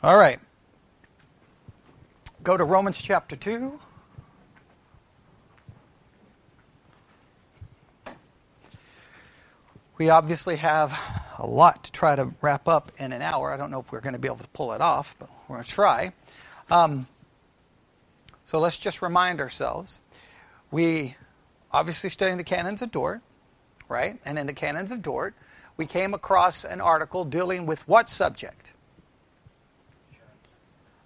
All right. Go to Romans chapter 2. We obviously have a lot to try to wrap up in an hour. I don't know if we're going to be able to pull it off, but we're going to try. Um, so let's just remind ourselves. We obviously studying the canons of Dort, right? And in the canons of Dort, we came across an article dealing with what subject?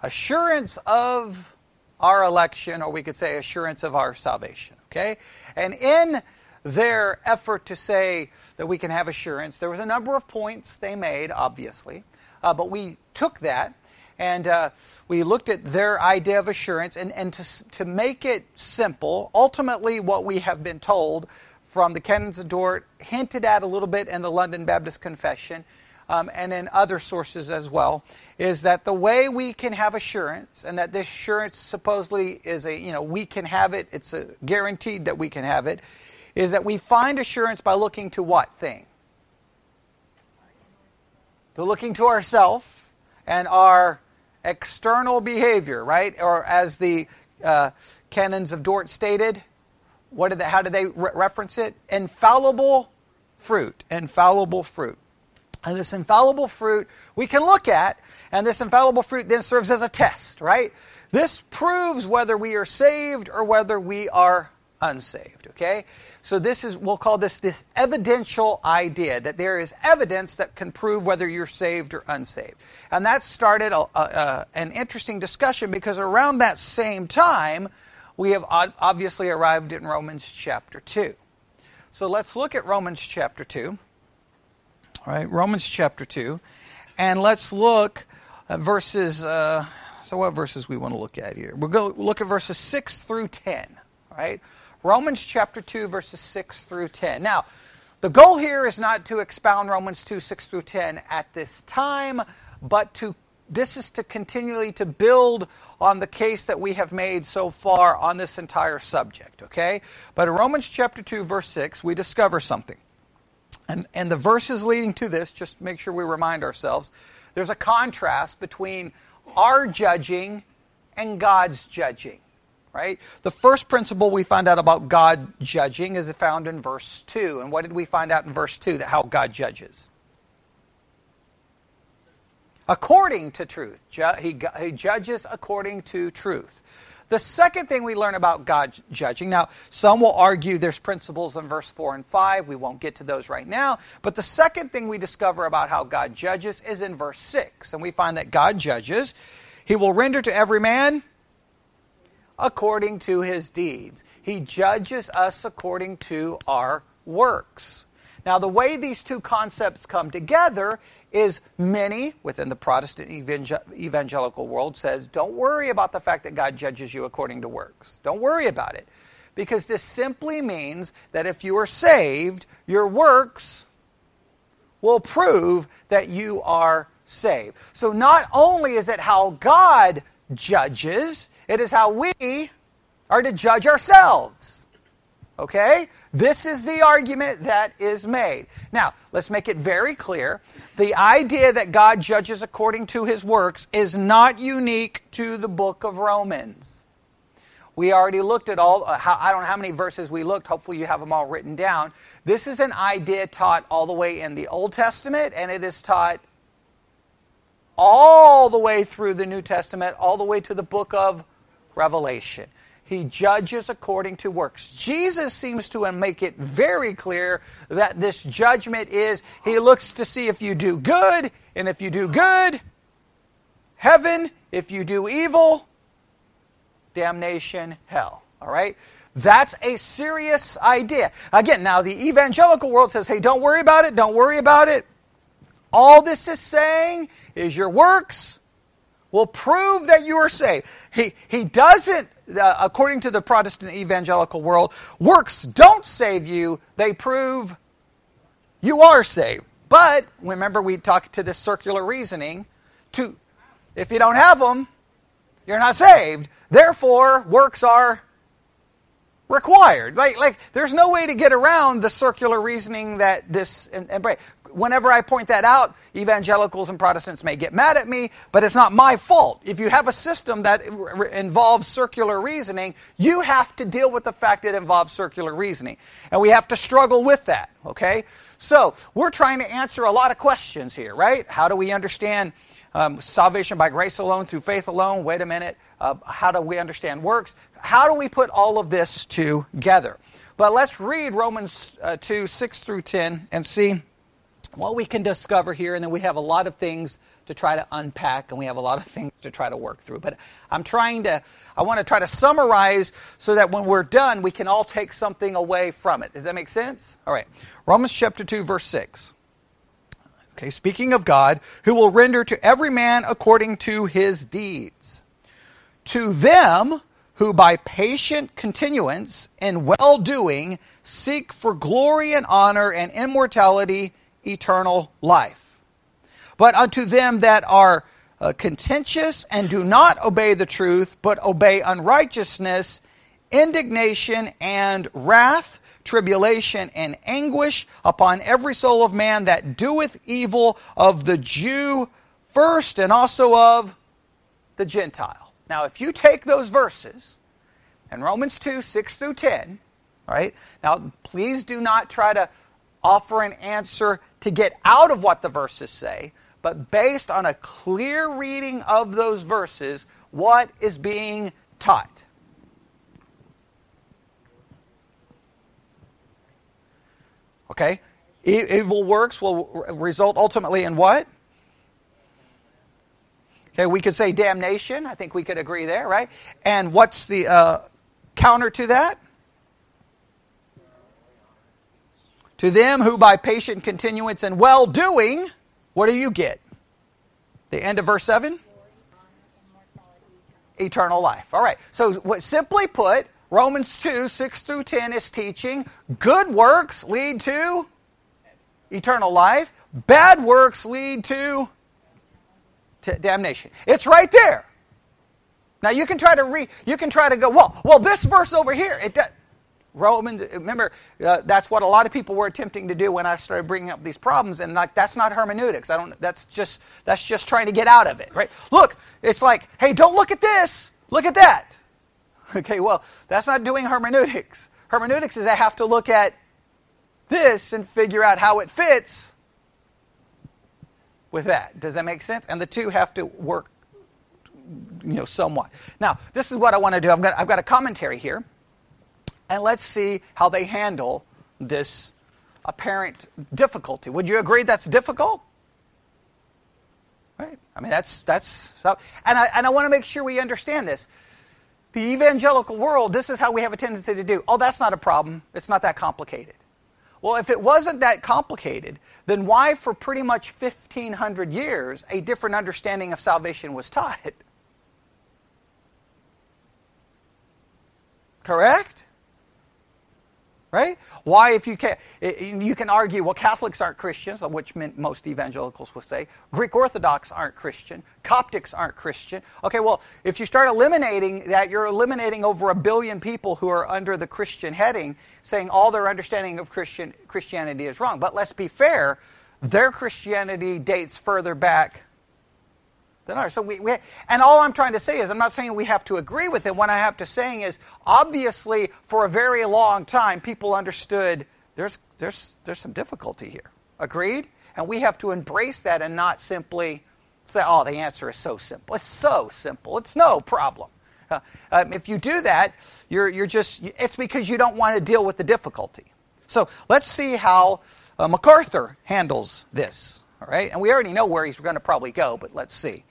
Assurance of our election, or we could say assurance of our salvation. Okay? And in their effort to say that we can have assurance, there was a number of points they made, obviously, uh, but we took that and uh, we looked at their idea of assurance. And, and to, to make it simple, ultimately, what we have been told from the Canons of Dort, hinted at a little bit in the London Baptist Confession, um, and in other sources as well, is that the way we can have assurance, and that this assurance supposedly is a, you know, we can have it, it's a guaranteed that we can have it, is that we find assurance by looking to what thing? To looking to ourself and our external behavior, right? Or as the uh, canons of Dort stated, what did they, how did they re- reference it? Infallible fruit. Infallible fruit. And this infallible fruit we can look at, and this infallible fruit then serves as a test, right? This proves whether we are saved or whether we are unsaved, okay? So this is, we'll call this this evidential idea, that there is evidence that can prove whether you're saved or unsaved. And that started a, a, an interesting discussion because around that same time, we have obviously arrived in Romans chapter 2. So let's look at Romans chapter 2. All right, Romans chapter 2. And let's look at verses, uh, so what verses we want to look at here? We'll go look at verses 6 through 10. All right, Romans chapter 2, verses 6 through 10. Now, the goal here is not to expound Romans 2, 6 through 10 at this time, but to this is to continually to build on the case that we have made so far on this entire subject, okay? But in Romans chapter 2, verse 6, we discover something. And, and the verses leading to this, just make sure we remind ourselves, there's a contrast between our judging and God's judging. Right? The first principle we find out about God judging is found in verse 2. And what did we find out in verse 2? That how God judges? According to truth. He, he judges according to truth. The second thing we learn about God judging, now, some will argue there's principles in verse 4 and 5. We won't get to those right now. But the second thing we discover about how God judges is in verse 6. And we find that God judges. He will render to every man according to his deeds. He judges us according to our works. Now, the way these two concepts come together is many within the Protestant evangelical world says, don't worry about the fact that God judges you according to works. Don't worry about it. Because this simply means that if you are saved, your works will prove that you are saved. So not only is it how God judges, it is how we are to judge ourselves. Okay? This is the argument that is made. Now, let's make it very clear. The idea that God judges according to his works is not unique to the book of Romans. We already looked at all, uh, how, I don't know how many verses we looked. Hopefully, you have them all written down. This is an idea taught all the way in the Old Testament, and it is taught all the way through the New Testament, all the way to the book of Revelation. He judges according to works. Jesus seems to make it very clear that this judgment is he looks to see if you do good, and if you do good, heaven, if you do evil, damnation, hell. All right? That's a serious idea. Again, now the evangelical world says, hey, don't worry about it, don't worry about it. All this is saying is your works will prove that you are saved. He, he doesn't according to the Protestant evangelical world, works don't save you, they prove you are saved. But remember, we talked to this circular reasoning. To, if you don't have them, you're not saved. Therefore, works are required. Like, like there's no way to get around the circular reasoning that this and, and whenever I point that out, evangelicals and Protestants may get mad at me, but it's not my fault. If you have a system that involves circular reasoning, you have to deal with the fact it involves circular reasoning. And we have to struggle with that, okay? So, we're trying to answer a lot of questions here, right? How do we understand um, salvation by grace alone, through faith alone? Wait a minute. Uh, how do we understand works? How do we put all of this together? But let's read Romans uh, 2 6 through 10 and see what we can discover here, and then we have a lot of things to try to unpack, and we have a lot of things to try to work through. But I'm trying to, I want to try to summarize so that when we're done, we can all take something away from it. Does that make sense? All right. Romans chapter 2, verse 6. Okay, speaking of God, who will render to every man according to his deeds. To them who by patient continuance in well doing seek for glory and honor and immortality eternal life. But unto them that are uh, contentious and do not obey the truth, but obey unrighteousness, indignation and wrath, tribulation and anguish upon every soul of man that doeth evil of the Jew first and also of the Gentile. Now, if you take those verses in Romans 2 6 through 10, right? now please do not try to offer an answer to get out of what the verses say, but based on a clear reading of those verses, what is being taught. Okay? Evil works will result ultimately in what? Okay, we could say damnation. I think we could agree there, right? And what's the uh, counter to that? To them who by patient continuance and well doing, what do you get? The end of verse 7? Eternal life. All right. So, what, simply put, Romans 2 6 through 10 is teaching good works lead to eternal life, bad works lead to t- damnation. It's right there. Now you can try to re you can try to go well well this verse over here it does Romans, remember, uh, that's what a lot of people were attempting to do when I started bringing up these problems, and like that's not hermeneutics. I don't. That's just that's just trying to get out of it, right? Look, it's like, hey, don't look at this. Look at that. Okay, well, that's not doing hermeneutics. Hermeneutics is I have to look at this and figure out how it fits with that. Does that make sense? And the two have to work, you know, somewhat. Now, this is what I want to do. Gonna, I've got a commentary here and let's see how they handle this apparent difficulty. Would you agree that's difficult? Right? I mean, that's, that's, and I, and I want to make sure we understand this. The evangelical world, this is how we have a tendency to do. Oh, that's not a problem. It's not that complicated. Well, if it wasn't that complicated, then why, for pretty much 1,500 years, a different understanding of salvation was taught? Correct? Right? Why, if you can, you can argue, well, Catholics aren't Christians, which most evangelicals will say. Greek Orthodox aren't Christian. Coptics aren't Christian. Okay, well, if you start eliminating that, you're eliminating over a billion people who are under the Christian heading, saying all their understanding of Christian Christianity is wrong. But let's be fair, their Christianity dates further back than ours. So we, we, and all I'm trying to say is, I'm not saying we have to agree with it. What I have to saying is, obviously, for a very long time, people understood there's there's there's some difficulty here. Agreed? And we have to embrace that and not simply say, oh, the answer is so simple. It's so simple. It's no problem. Uh, um, if you do that, you're you're just it's because you don't want to deal with the difficulty. So let's see how uh, MacArthur handles this. All right, and we already know where he's going to probably go, but let's see.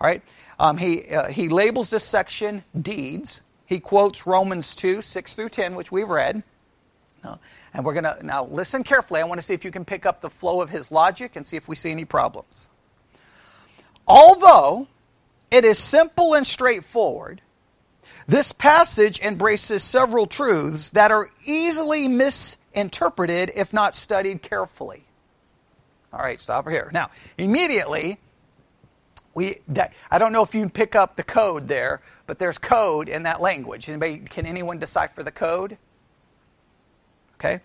All right, um, he uh, he labels this section deeds. He quotes Romans two six through ten, which we've read. Uh, and we're going to now listen carefully. I want to see if you can pick up the flow of his logic and see if we see any problems. Although it is simple and straightforward, this passage embraces several truths that are easily misinterpreted if not studied carefully. All right, stop here. Now, immediately, we, that, I don't know if you can pick up the code there, but there's code in that language. Anybody, can anyone decipher the code? Okay?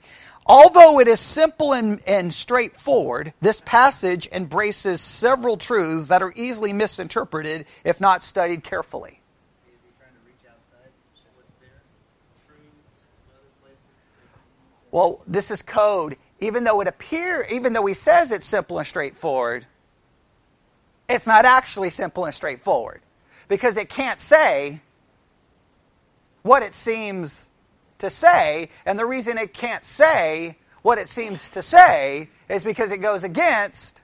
Although it is simple and, and straightforward, this passage embraces several truths that are easily misinterpreted if not studied carefully. Well, this is code. Even though it appear, even though he says it's simple and straightforward, it's not actually simple and straightforward because it can't say what it seems to say, and the reason it can't say what it seems to say is because it goes against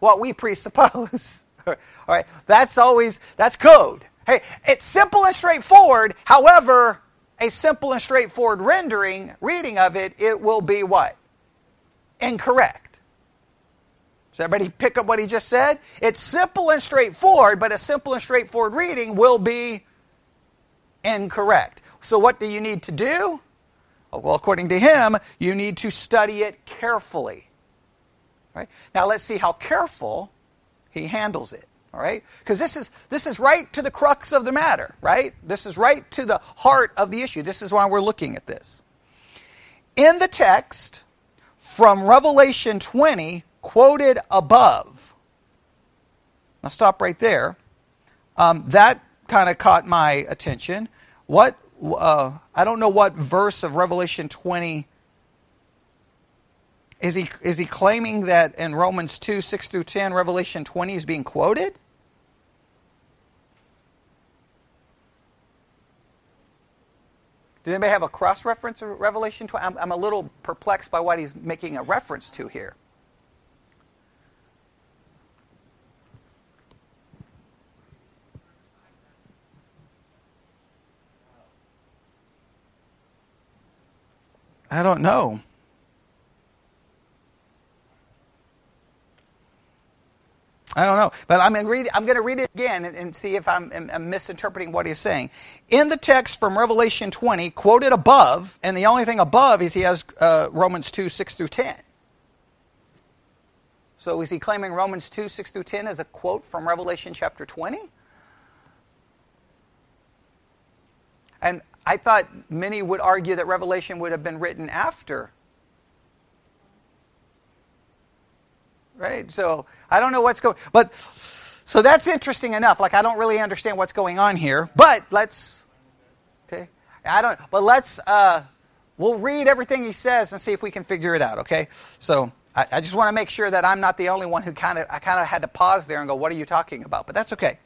what we presuppose. All right, that's always that's code. Hey, it's simple and straightforward. However, a simple and straightforward rendering reading of it, it will be what? Incorrect. Does everybody pick up what he just said? It's simple and straightforward, but a simple and straightforward reading will be incorrect. So, what do you need to do? Oh, well, according to him, you need to study it carefully. Right? Now, let's see how careful he handles it. All right? Because this is, this is right to the crux of the matter, right? This is right to the heart of the issue. This is why we're looking at this. In the text from Revelation 20, quoted above, I'll stop right there. Um, that kind of caught my attention. What uh, I don't know what verse of Revelation 20 is he is he claiming that in Romans 2 6 through 10 Revelation 20 is being quoted? Does anybody have a cross reference of Revelation 20? I'm, I'm a little perplexed by what he's making a reference to here. I don't know. I don't know, but I'm going to read, I'm going to read it again and, and see if I'm, I'm, misinterpreting what he's saying. In the text from Revelation 20, quoted above, and the only thing above is he has uh, Romans 2, 6 through 10. So is he claiming Romans 2, 6 through 10 as a quote from Revelation chapter 20? And I thought many would argue that Revelation would have been written after. Right? So I don't know what's going but so that's interesting enough. Like I don't really understand what's going on here. But let's okay. I don't but let's uh we'll read everything he says and see if we can figure it out, okay? So I, I just want to make sure that I'm not the only one who kind of I kind of had to pause there and go, "What are you talking about?" But that's okay.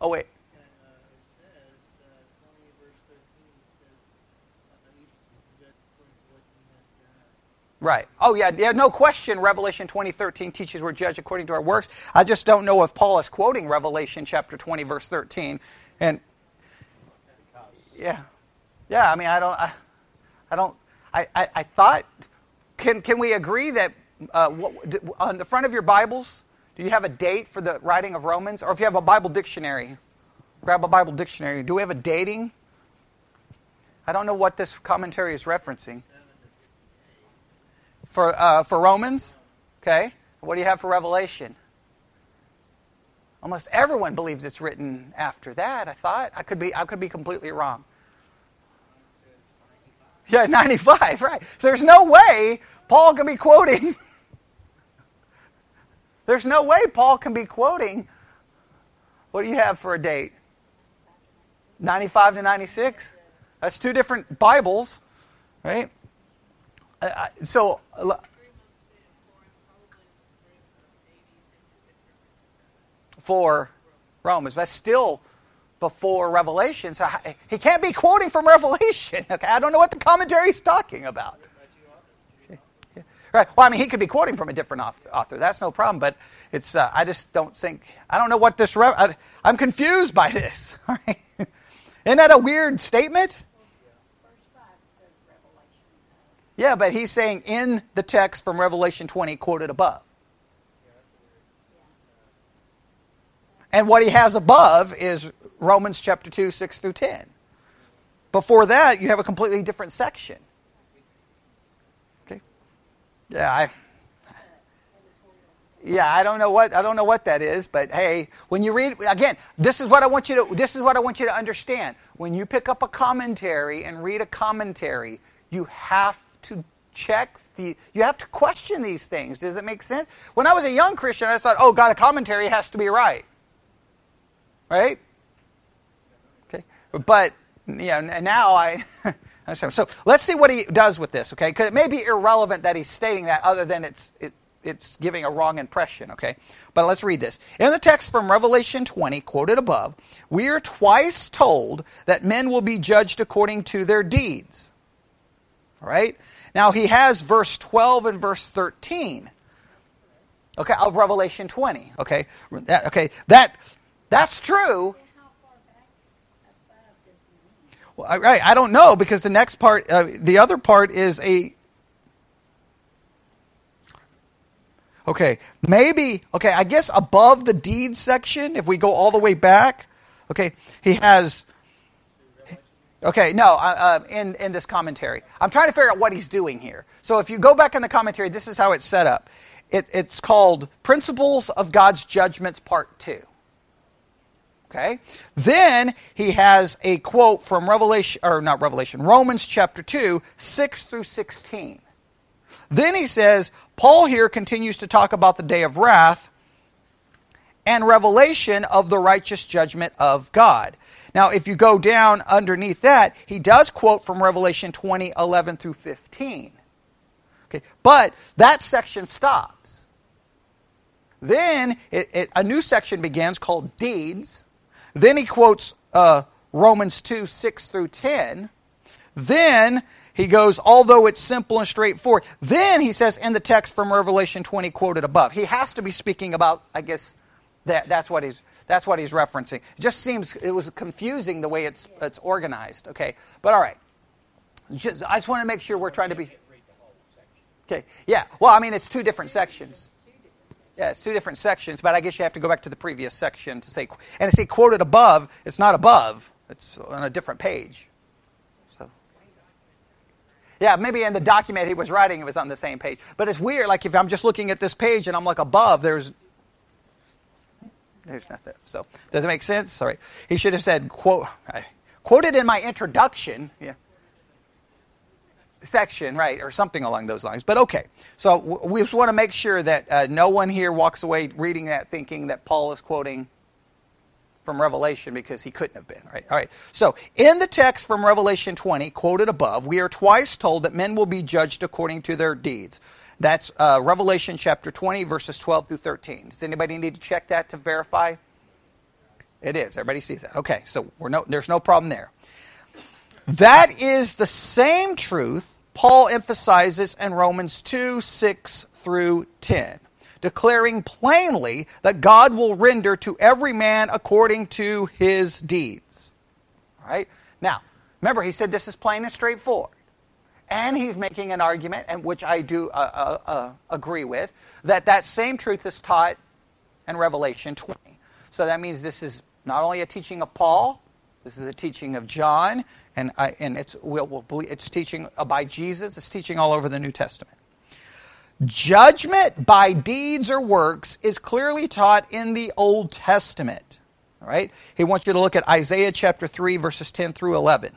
Oh wait. Right. Oh, yeah, yeah, no question Revelation 20:13 teaches we're judged according to our works. I just don't know if Paul is quoting Revelation chapter 20 verse 13 and Yeah. Yeah, I mean, I don't I, I don't I, I, I, thought can can we agree that uh, what, on the front of your Bibles, do you have a date for the writing of Romans or if you have a Bible dictionary, grab a Bible dictionary. Do we have a dating? I don't know what this commentary is referencing for, uh, for Romans. Okay. What do you have for Revelation? Almost everyone believes it's written after that. I thought I could be I could be completely wrong. Yeah, 95, right. So there's no way Paul can be quoting. there's no way Paul can be quoting. What do you have for a date? 95 to 96? That's two different Bibles, right? So for Romans, but still before Revelation. So he can't be quoting from Revelation. Okay, I don't know what the commentary is talking about. Right. Well, I mean, he could be quoting from a different author. That's no problem. But it's uh, I just don't think I don't know what this. I, am confused by this. Right? Isn't that a weird statement? Yeah, but he's saying in the text from Revelation 20 quoted above. And what he has above is Romans chapter 2, 6 through 10. Before that, you have a completely different section. Okay? Yeah, I yeah, I don't know what I don't know what that is, but hey, when you read again, this is what I want you to this is what I want you to understand. When you pick up a commentary and read a commentary, you have to check the, you have to question these things. Does it make sense? When I was a young Christian, I thought, oh, God, a commentary has to be right. Right? Okay. But, yeah, now I. Understand. So let's see what he does with this, okay? Because it may be irrelevant that he's stating that, other than it's it, it's giving a wrong impression, okay? But let's read this. In the text from Revelation 20, quoted above, we are twice told that men will be judged according to their deeds. All right? Now he has verse 12 and verse 13. Okay, of Revelation 20. Okay, that, okay, that that's true. Well, right, I don't know because the next part, uh, the other part is a. Okay, maybe okay. I guess above the deeds section, if we go all the way back, okay, he has Okay, no, uh, uh, in, in this commentary. I'm trying to figure out what he's doing here. So if you go back in the commentary, this is how it's set up. It, it's called Principles of God's Judgments, Part 2. Okay? Then he has a quote from Revelation, or not Revelation, Romans chapter 2, 6 through 16. Then he says, Paul here continues to talk about the day of wrath and revelation of the righteous judgment of God. Now, if you go down underneath that, he does quote from Revelation 20, 11 through 15. Okay, but that section stops. Then it, it, a new section begins called Deeds. Then he quotes uh, Romans 2, 6 through 10. Then he goes, although it's simple and straightforward. Then he says in the text from Revelation 20 quoted above. He has to be speaking about, I guess, that, that's what he's that's what he's referencing. It just seems it was confusing the way it's it's organized. Okay, but all right. Just, I just want to make sure we're trying to be. Okay. Yeah. Well, I mean, it's two different sections. Yeah, it's two different sections, but I guess you have to go back to the previous section to say, and to say quoted above, it's not above, it's on a different page. So, yeah, maybe in the document he was writing, it was on the same page. But it's weird, like if I'm just looking at this page and I'm like above, there's there's nothing. So, does it make sense? Sorry. He should have said, quote, I quoted in my introduction. Yeah. Section, right, or something along those lines. But okay. So we just want to make sure that uh, no one here walks away reading that thinking that Paul is quoting from Revelation because he couldn't have been, right? All right. So, in the text from Revelation 20, quoted above, we are twice told that men will be judged according to their deeds. That's uh, Revelation chapter 20, verses 12 through 13. Does anybody need to check that to verify? It is. Everybody sees that. Okay, so no, there's no problem there. That is the same truth Paul emphasizes in Romans 2 6 through 10, declaring plainly that God will render to every man according to his deeds. All right? Now, remember, he said this is plain and straightforward. And he's making an argument, and which I do uh, uh, uh, agree with, that that same truth is taught in Revelation 20. So that means this is not only a teaching of Paul, this is a teaching of John, and, I, and it's, we'll, we'll believe, it's teaching by Jesus, it's teaching all over the New Testament. Judgment by deeds or works is clearly taught in the Old Testament. All right? He wants you to look at Isaiah chapter 3, verses 10 through 11.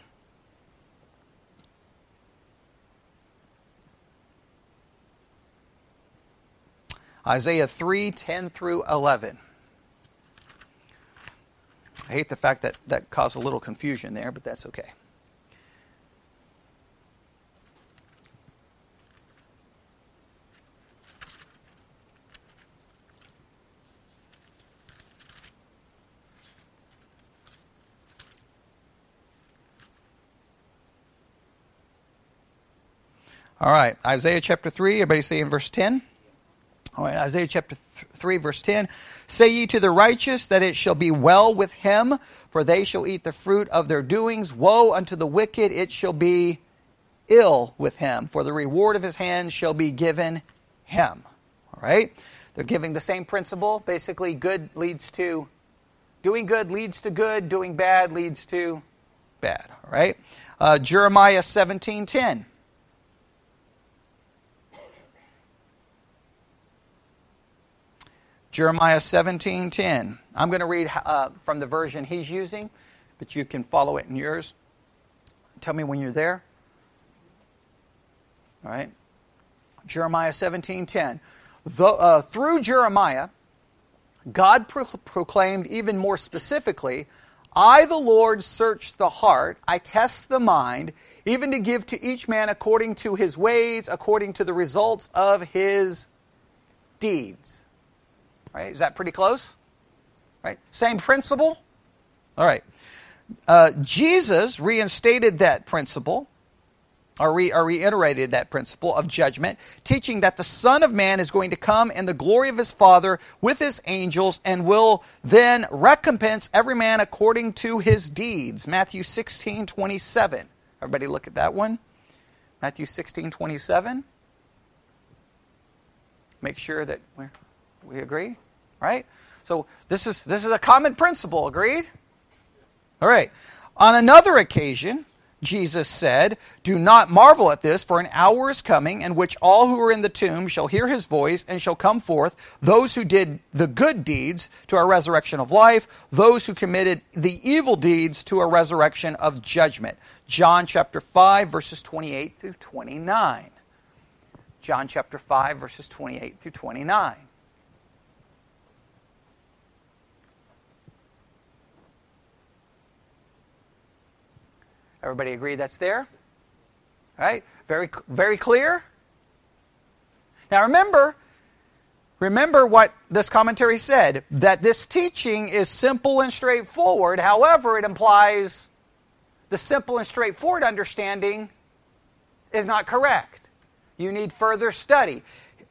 Isaiah 3 10 through 11. I hate the fact that that caused a little confusion there, but that's okay. All right, Isaiah chapter 3, everybody say in verse 10? All right, Isaiah chapter 3, verse 10. Say ye to the righteous that it shall be well with him, for they shall eat the fruit of their doings. Woe unto the wicked, it shall be ill with him, for the reward of his hands shall be given him. All right? They're giving the same principle. Basically, good leads to doing good leads to good, doing bad leads to bad. All right? Uh, Jeremiah 17 Jeremiah 17:10. I'm going to read uh, from the version he's using, but you can follow it in yours. Tell me when you're there. All right? Jeremiah 17:10. Uh, through Jeremiah, God pro- proclaimed even more specifically, I, the Lord, search the heart, I test the mind, even to give to each man according to his ways, according to the results of his deeds. Right? Is that pretty close? Right? Same principle? All right. Uh, Jesus reinstated that principle or, re, or reiterated that principle of judgment, teaching that the Son of Man is going to come in the glory of his Father with his angels and will then recompense every man according to his deeds. Matthew 16, 27. Everybody look at that one. Matthew 16, 27. Make sure that we agree, right? So this is, this is a common principle, agreed? All right. On another occasion, Jesus said, Do not marvel at this, for an hour is coming in which all who are in the tomb shall hear his voice and shall come forth, those who did the good deeds to a resurrection of life, those who committed the evil deeds to a resurrection of judgment. John chapter 5, verses 28 through 29. John chapter 5, verses 28 through 29. Everybody agree that's there? Right? Very, very clear? Now remember, remember what this commentary said that this teaching is simple and straightforward. However, it implies the simple and straightforward understanding is not correct. You need further study.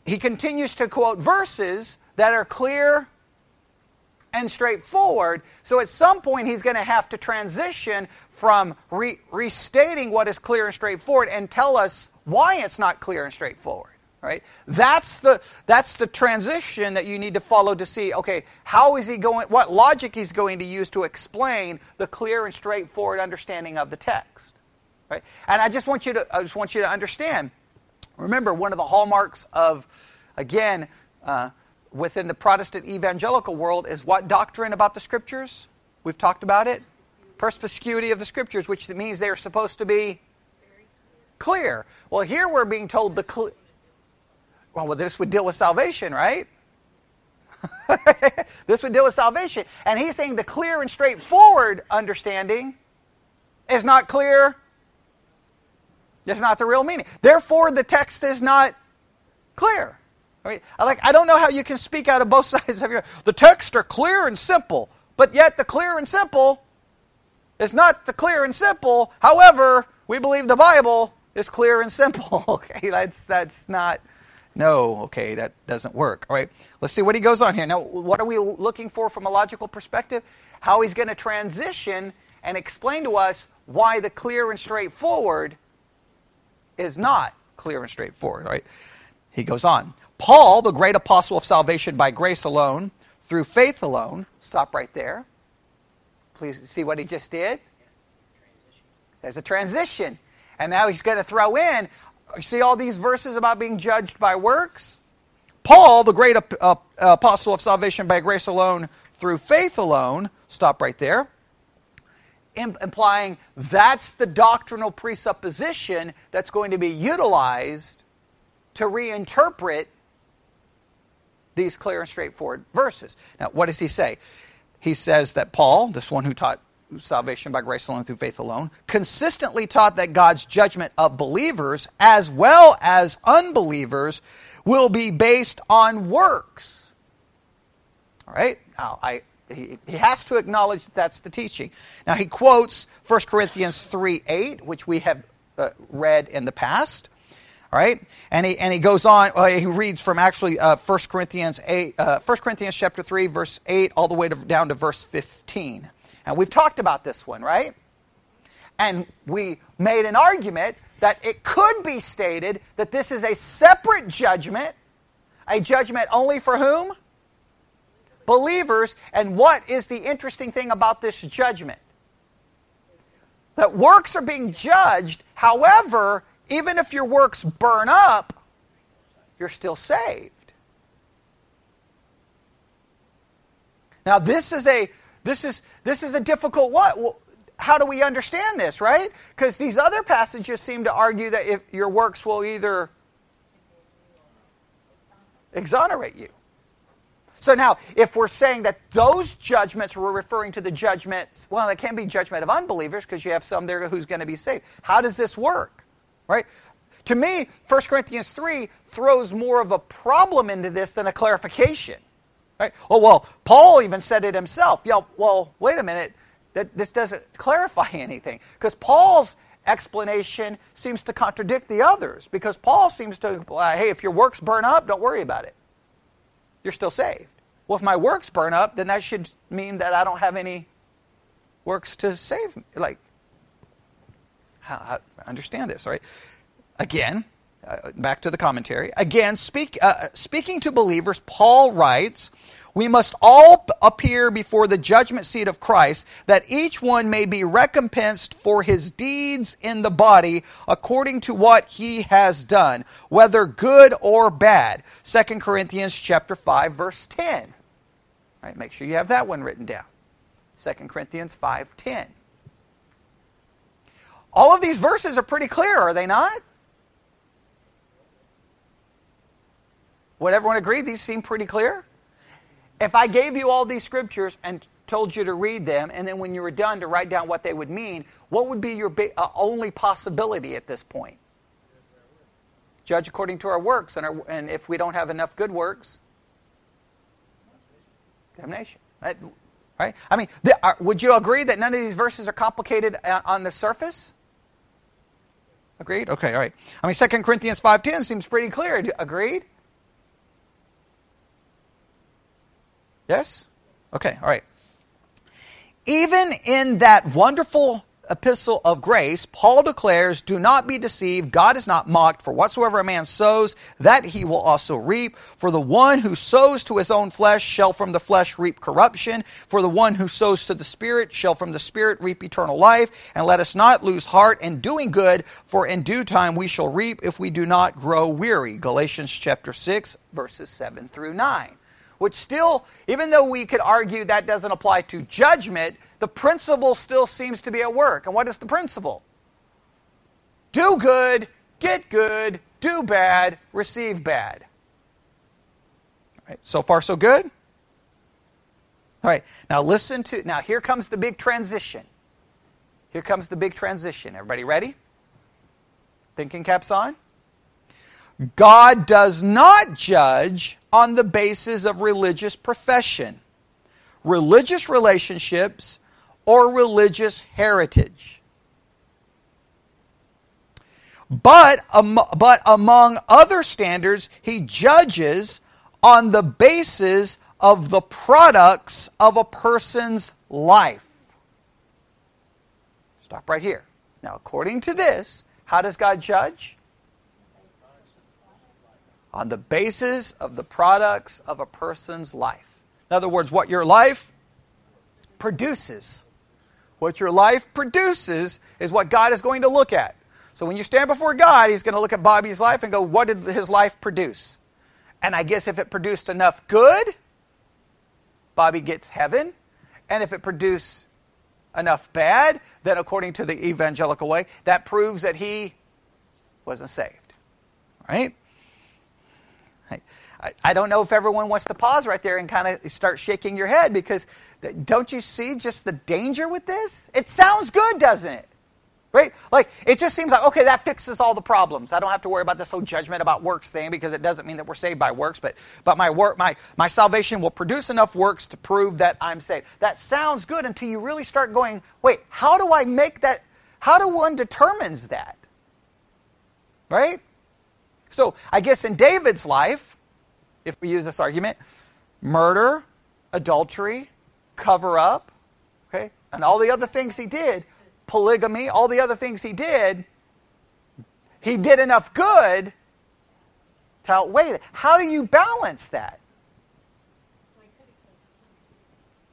He continues to quote verses that are clear and straightforward. So at some point, he's going to have to transition from re- restating what is clear and straightforward and tell us why it's not clear and straightforward. Right? That's the that's the transition that you need to follow to see. Okay, how is he going? What logic he's going to use to explain the clear and straightforward understanding of the text. Right? And I just want you to I just want you to understand. Remember, one of the hallmarks of again. Uh, within the Protestant evangelical world is what doctrine about the Scriptures? We've talked about it. Perspicuity of the Scriptures, which means they are supposed to be clear. Well, here we're being told the clear. Well, this would deal with salvation, right? this would deal with salvation. And he's saying the clear and straightforward understanding is not clear. It's not the real meaning. Therefore, the text is not clear. I like I don't know how you can speak out of both sides of your. The texts are clear and simple, but yet the clear and simple is not the clear and simple. However, we believe the Bible is clear and simple. okay, that's that's not. No, okay, that doesn't work. All right, let's see what he goes on here. Now, what are we looking for from a logical perspective? How he's going to transition and explain to us why the clear and straightforward is not clear and straightforward. Right? He goes on. Paul, the great apostle of salvation by grace alone, through faith alone, stop right there. Please see what he just did? There's a transition. And now he's going to throw in, you see all these verses about being judged by works? Paul, the great uh, apostle of salvation by grace alone, through faith alone, stop right there, implying that's the doctrinal presupposition that's going to be utilized to reinterpret these clear and straightforward verses. Now, what does he say? He says that Paul, this one who taught salvation by grace alone through faith alone, consistently taught that God's judgment of believers as well as unbelievers will be based on works. All right? Now, I, he, has to acknowledge that that's the teaching. Now, he quotes 1 Corinthians 3 8, which we have uh, read in the past. All right, and he and he goes on. Well, he reads from actually uh, 1 Corinthians eight, uh, 1 Corinthians chapter three, verse eight, all the way to, down to verse fifteen. And we've talked about this one, right? And we made an argument that it could be stated that this is a separate judgment, a judgment only for whom? Believers. And what is the interesting thing about this judgment? That works are being judged, however, even if your works burn up, you're still saved. Now this is a this is this is a difficult one. how do we understand this, right? Because these other passages seem to argue that if your works will either exonerate you. So now, if we're saying that those judgments were referring to the judgments, well, it can be judgment of unbelievers because you have some there who's going to be saved. How does this work? Right? To me, 1 Corinthians 3 throws more of a problem into this than a clarification. Right? Oh, well, Paul even said it himself. Yeah, well, wait a minute. That, this doesn't clarify anything. Because Paul's explanation seems to contradict the others. Because Paul seems to, uh, hey, if your works burn up, don't worry about it. You're still saved. Well, if my works burn up, then that should mean that I don't have any works to save me. Like, how, understand this, right? Again, uh, back to the commentary. Again, speak, uh, speaking to believers, Paul writes, we must all appear before the judgment seat of Christ, that each one may be recompensed for his deeds in the body according to what he has done, whether good or bad. 2 Corinthians chapter 5, verse 10. Right, make sure you have that one written down. 2 Corinthians 5:10. All of these verses are pretty clear, are they not? Would everyone agree these seem pretty clear? If I gave you all these scriptures and told you to read them, and then when you were done to write down what they would mean, what would be your uh, only possibility at this point? Judge according to our works, and, our, and if we don't have enough good works, damnation. Right? I mean, the, are, would you agree that none of these verses are complicated uh, on the surface? Agreed? Okay, all right. I mean, 2 Corinthians 5.10 seems pretty clear. Agreed? Yes? Okay, all right. Even in that wonderful epistle of grace, Paul declares, Do not be deceived. God is not mocked. For whatsoever a man sows, that he will also reap. For the one who sows to his own flesh shall from the flesh reap corruption. For the one who sows to the Spirit shall from the Spirit reap eternal life. And let us not lose heart in doing good, for in due time we shall reap if we do not grow weary. Galatians chapter 6, verses 7 through 9 which still, even though we could argue that doesn't apply to judgment, the principle still seems to be at work. And what is the principle? Do good, get good, do bad, receive bad. All right, so far, so good? All right, now listen to, now here comes the big transition. Here comes the big transition. Everybody ready? Thinking caps on? God does not judge on the basis of religious profession, religious relationships, or religious heritage. But, um, but among other standards, he judges on the basis of the products of a person's life. Stop right here. Now, according to this, how does God judge? on the basis of the products of a person's life. In other words, what your life produces. What your life produces is what God is going to look at. So when you stand before God, He's going to look at Bobby's life and go, What did his life produce? And I guess if it produced enough good, Bobby gets heaven. And if it produced enough bad, then according to the evangelical way, that proves that he wasn't saved. Right? I, I don't know if everyone wants to pause right there and kind of start shaking your head because don't you see just the danger with this? It sounds good, doesn't it? Right? Like, it just seems like, okay, that fixes all the problems. I don't have to worry about this whole judgment about works thing because it doesn't mean that we're saved by works, but, but my, work, my, my salvation will produce enough works to prove that I'm saved. That sounds good until you really start going, wait, how do I make that? How do one determines that? Right? So, I guess in David's life, if we use this argument, murder, adultery, cover up, okay, and all the other things he did, polygamy, all the other things he did, he did enough good to outweigh that. How do you balance that?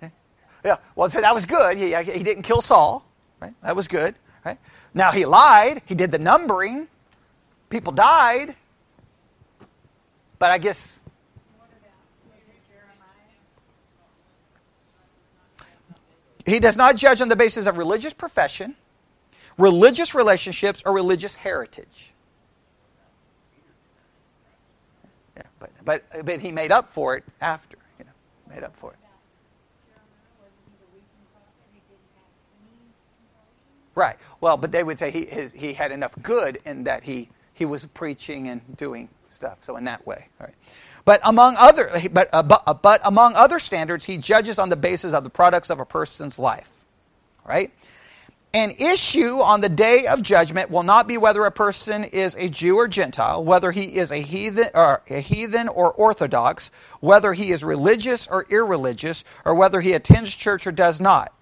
Okay. Yeah, well, so that was good. He, he didn't kill Saul, right? That was good, right? Now he lied. He did the numbering. People died. But I guess he does not judge on the basis of religious profession, religious relationships, or religious heritage. Yeah, but, but, but he made up for it after. You know, made up for it. Right. Well, but they would say he, his, he had enough good in that he, he was preaching and doing stuff. So in that way, right. But among other, but, uh, but, uh, but among other standards, he judges on the basis of the products of a person's life. Right. An issue on the day of judgment will not be whether a person is a Jew or Gentile, whether he is a heathen or, a heathen or orthodox, whether he is religious or irreligious, or whether he attends church or does not.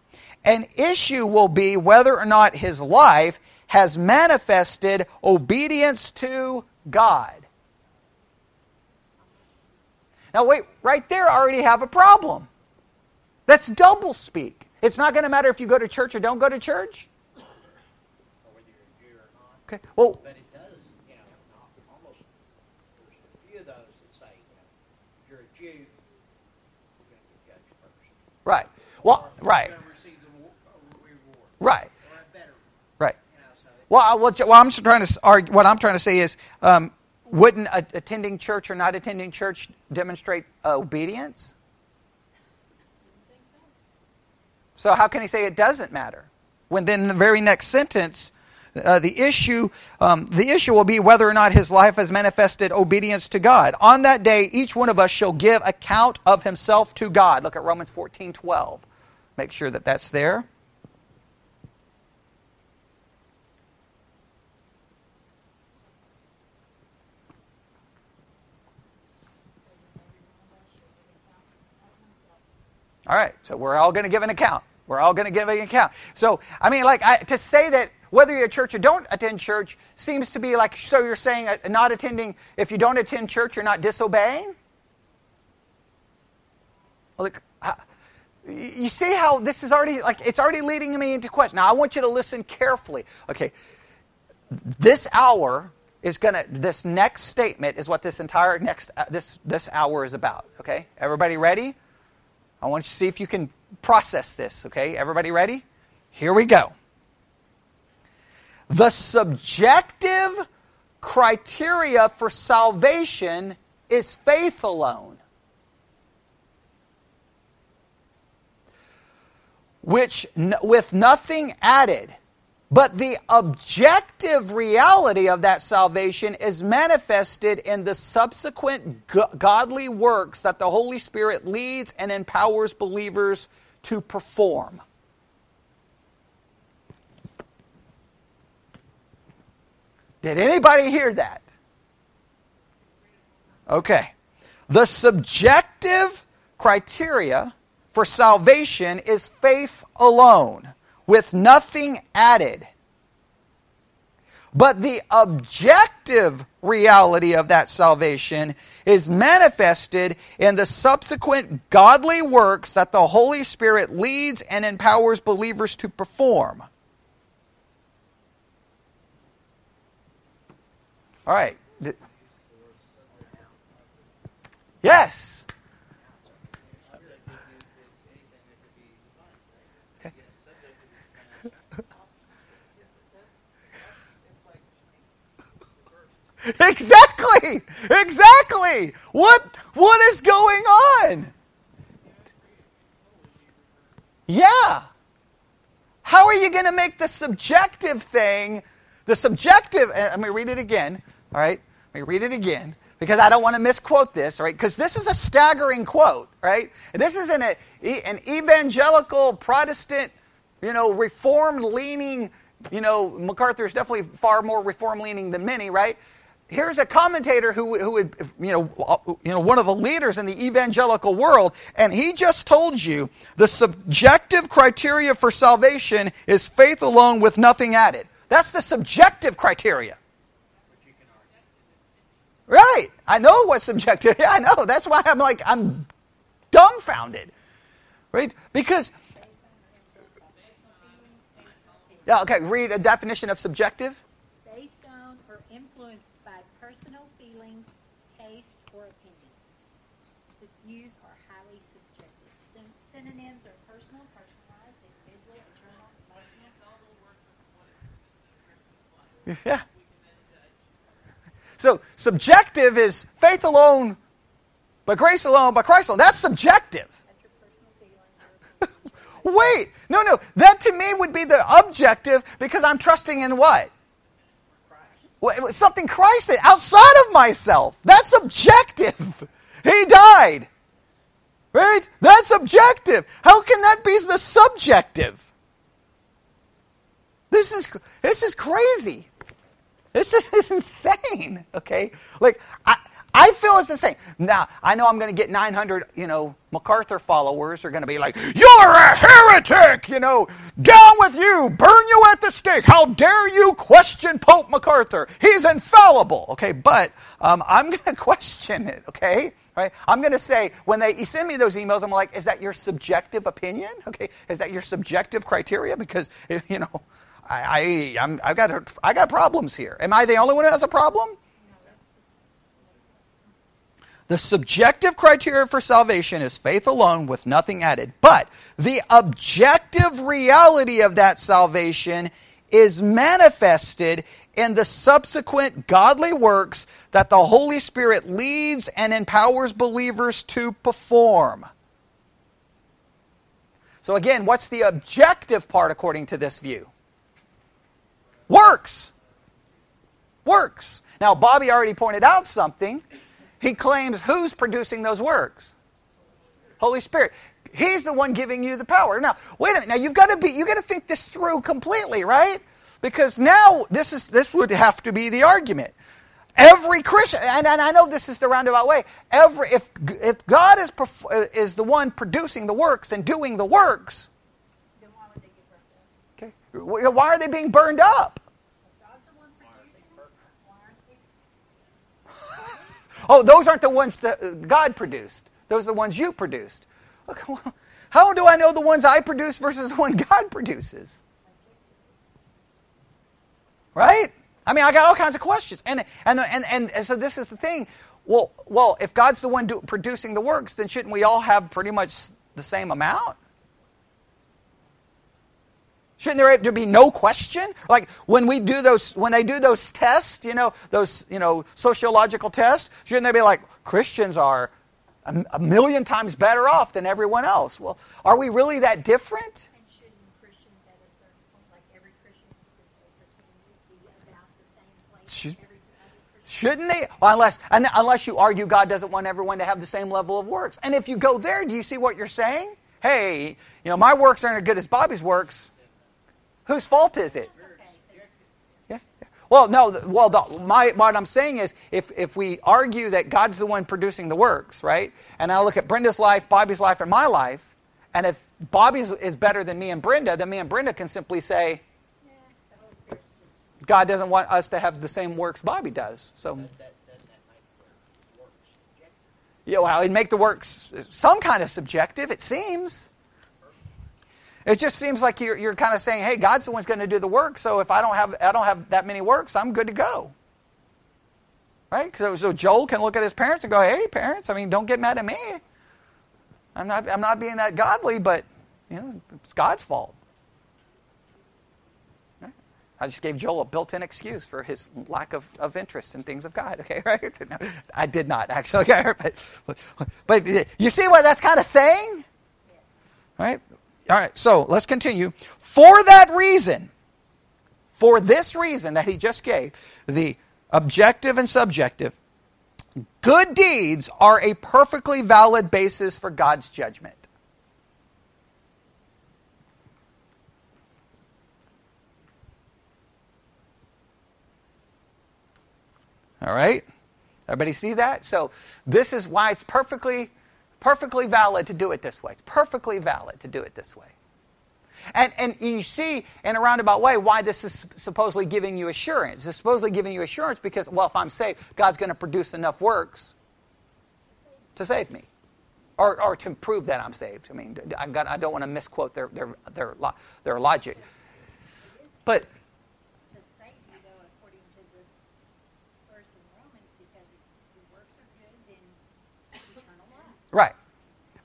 An issue will be whether or not his life has manifested obedience to God. Now, wait, right there, I already have a problem. That's double speak. It's not going to matter if you go to church or don't go to church. Okay. Well, but it does, you know, almost. There's a few of those that say, you know, if you're a Jew, you're going to get judged first. right. Well, right. You're going to receive the reward. Right. Or a better, Right. you know, so. Well, I, what, what I'm trying to argue, what I'm trying to say is, um, wouldn't attending church or not attending church demonstrate uh, obedience? So how can he say it doesn't matter? When then the very next sentence, uh, the issue um, the issue will be whether or not his life has manifested obedience to God. On that day, each one of us shall give account of himself to God. Look at Romans fourteen twelve. Make sure that that's there. All right, so we're all going to give an account. We're all going to give an account. So, I mean, like, I, to say that whether you're a church or don't attend church seems to be like, so you're saying uh, not attending, if you don't attend church, you're not disobeying? Like, you see how this is already, like, it's already leading me into question. Now, I want you to listen carefully. Okay, this hour is going to, this next statement is what this entire next, uh, this, this hour is about. Okay, everybody ready? I want you to see if you can process this, okay? Everybody ready? Here we go. The subjective criteria for salvation is faith alone, which with nothing added. But the objective reality of that salvation is manifested in the subsequent godly works that the Holy Spirit leads and empowers believers to perform. Did anybody hear that? Okay. The subjective criteria for salvation is faith alone with nothing added. But the objective reality of that salvation is manifested in the subsequent godly works that the Holy Spirit leads and empowers believers to perform. All right. Yes. Exactly. Exactly. What what is going on? Yeah. How are you going to make the subjective thing the subjective let me read it again, all right? Let me read it again because I don't want to misquote this, right? Because this is a staggering quote, right? This is an, an evangelical Protestant, you know, reformed leaning, you know, MacArthur is definitely far more reform leaning than many, right? Here's a commentator who, who would, you know, uh, you know, one of the leaders in the evangelical world, and he just told you the subjective criteria for salvation is faith alone with nothing added. That's the subjective criteria. Right. I know what's subjective. Yeah, I know. That's why I'm like, I'm dumbfounded. Right? Because. Yeah, okay, read a definition of subjective. Yeah. So subjective is faith alone, by grace alone, by Christ alone. That's subjective. Wait, no, no. That to me would be the objective because I'm trusting in what? Well, something Christ did outside of myself. That's objective. He died. Right? That's objective. How can that be the subjective? This is this is crazy. This is insane. Okay, like I, I feel it's insane. Now, I know I'm going to get 900, you know, MacArthur followers are going to be like, You're a heretic! You know, down with you! Burn you at the stake! How dare you question Pope MacArthur? He's infallible! Okay, but um, I'm going to question it, okay? Right? I'm going to say, when they send me those emails, I'm like, Is that your subjective opinion? Okay, is that your subjective criteria? Because, you know, I, I, I'm, I've got, I got problems here. Am I the only one who has a problem? The subjective criteria for salvation is faith alone with nothing added. But the objective reality of that salvation is manifested in the subsequent godly works that the Holy Spirit leads and empowers believers to perform. So, again, what's the objective part according to this view? Works. Works. Now, Bobby already pointed out something he claims who's producing those works? Holy Spirit. He's the one giving you the power. Now, wait a minute. Now you've got to be you got to think this through completely, right? Because now this is this would have to be the argument. Every Christian, and, and I know this is the roundabout way. Every if if God is is the one producing the works and doing the works, then why would they get burned up? Okay, why are they being burned up? Oh, those aren't the ones that uh, God produced. Those are the ones you produced. Look, how do I know the ones I produce versus the one God produces? Right? I mean, I got all kinds of questions, and and and and, and so this is the thing. Well, well, if God's the one do, producing the works, then shouldn't we all have pretty much the same amount? Shouldn't there, be no question? Like when we do those, when they do those tests, you know, those, you know, sociological tests, shouldn't they be like, Christians are a, a million times better off than everyone else? Well, are we really that different? Should, shouldn't they? Well, unless, unless you argue God doesn't want everyone to have the same level of works. And if you go there, do you see what you're saying? Hey, you know, my works aren't as good as Bobby's works. Whose fault is it? Yeah. Well, no. Well, the, my what I'm saying is, if if we argue that God's the one producing the works, right? And I look at Brenda's life, Bobby's life, and my life, and if Bobby's is better than me and Brenda, then me and Brenda can simply say, God doesn't want us to have the same works Bobby does. So. Yeah, well, it'd make the works some kind of subjective, it seems. It just seems like you're, you're kind of saying, hey, God's the one's going to do the work, so if I don't have, I don't have that many works, I'm good to go. Right? So, so Joel can look at his parents and go, hey, parents, I mean, don't get mad at me. I'm not, I'm not being that godly, but you know, it's God's fault. I just gave Joel a built-in excuse for his lack of, of interest in things of God. Okay, right? No, I did not actually, but, but you see what that's kind of saying, right? All right, so let's continue. For that reason, for this reason that he just gave, the objective and subjective, good deeds are a perfectly valid basis for God's judgment. All right? Everybody see that? So, this is why it's perfectly Perfectly valid to do it this way. It's perfectly valid to do it this way. And, and you see in a roundabout way why this is supposedly giving you assurance. It's supposedly giving you assurance because, well, if I'm saved, God's going to produce enough works to save me. Or, or to prove that I'm saved. I mean, I, got, I don't want to misquote their, their, their, their logic. But Right.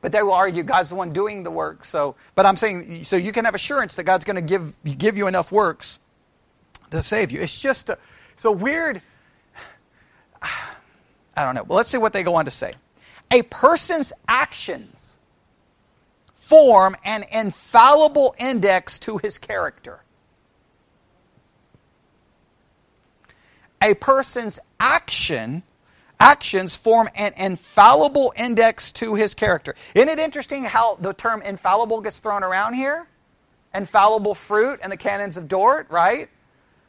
But they will argue God's the one doing the work. So, but I'm saying, so you can have assurance that God's going to give give you enough works to save you. It's just a, it's a weird. I don't know. Well, let's see what they go on to say. A person's actions form an infallible index to his character. A person's action actions form an infallible index to his character. Isn't it interesting how the term infallible gets thrown around here? Infallible fruit and the canons of Dort, right?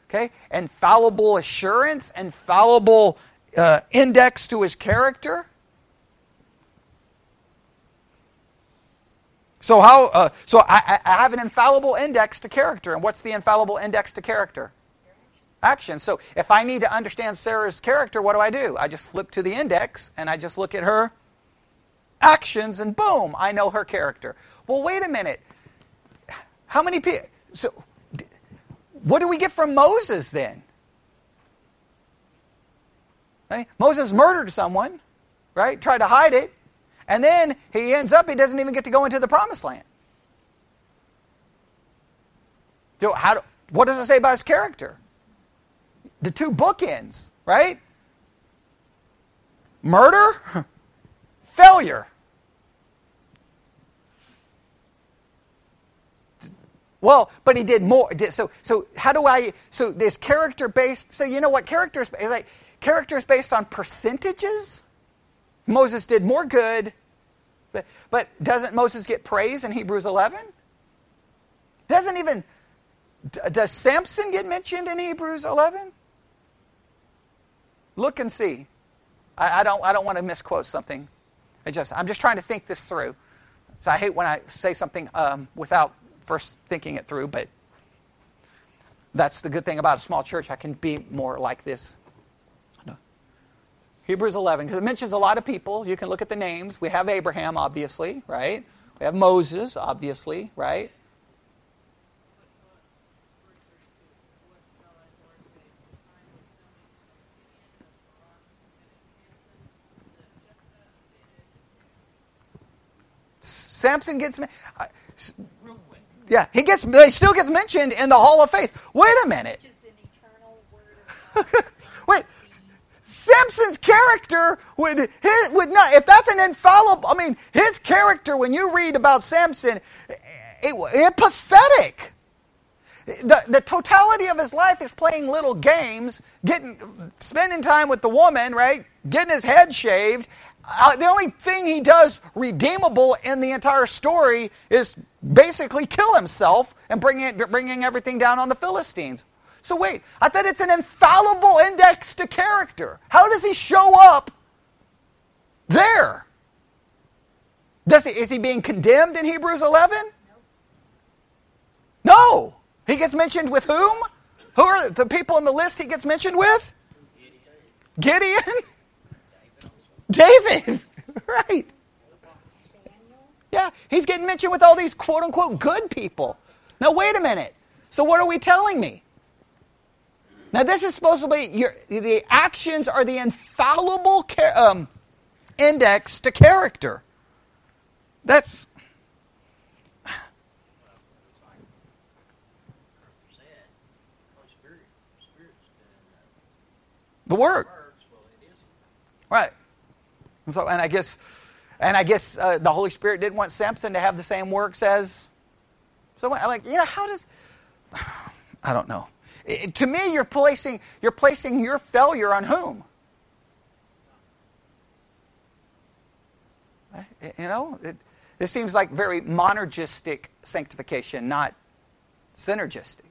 Okay, infallible assurance, infallible uh, index to his character. So how? Uh, so I, I have an infallible index to character, and what's the infallible index to character? Action. So if I need to understand Sarah's character, what do I do? I just flip to the index and I just look at her actions, and boom, I know her character. Well, wait a minute. How many people? So what do we get from Moses then? Right? Moses murdered someone, right? Tried to hide it. And then he ends up, he doesn't even get to go into the promised land. So how do, what does it say about his character? The two bookends, right? Murder, failure. Well, but he did more. So, so how do I? So this character based. So you know what characters like characters based on percentages. Moses did more good, but but doesn't Moses get praise in Hebrews 11? Doesn't even does Samson get mentioned in Hebrews 11? Look and see. I, I don't I don't want to misquote something. I just I'm just trying to think this through. So I hate when I say something um, without first thinking it through, but that's the good thing about a small church. I can be more like this. No. Hebrews 11, because it mentions a lot of people. You can look at the names. We have Abraham, obviously, right? We have Moses, obviously, right? Samson gets. Yeah, he gets he still gets mentioned in the Hall of Faith. Wait a minute. Wait, Samson's character would his, would not if that's an infallible. I mean, his character when you read about Samson, it, it pathetic. The, the totality of his life is playing little games, getting spending time with the woman, right? Getting his head shaved, uh, the only thing he does redeemable in the entire story is basically kill himself and bring it, bringing everything down on the Philistines. So wait, I thought it's an infallible index to character. How does he show up there? Does he, is he being condemned in Hebrews 11? No. He gets mentioned with whom? Who are the people in the list he gets mentioned with? Gideon? David, right. Yeah, he's getting mentioned with all these quote unquote good people. Now, wait a minute. So, what are we telling me? Now, this is supposed to be your, the actions are the infallible um, index to character. That's. The Word. Right. So, and I guess, and I guess uh, the Holy Spirit didn't want Samson to have the same works as someone. I'm Like, you know, how does? I don't know. It, to me, you're placing you're placing your failure on whom? Eh, you know, it, this seems like very monergistic sanctification, not synergistic.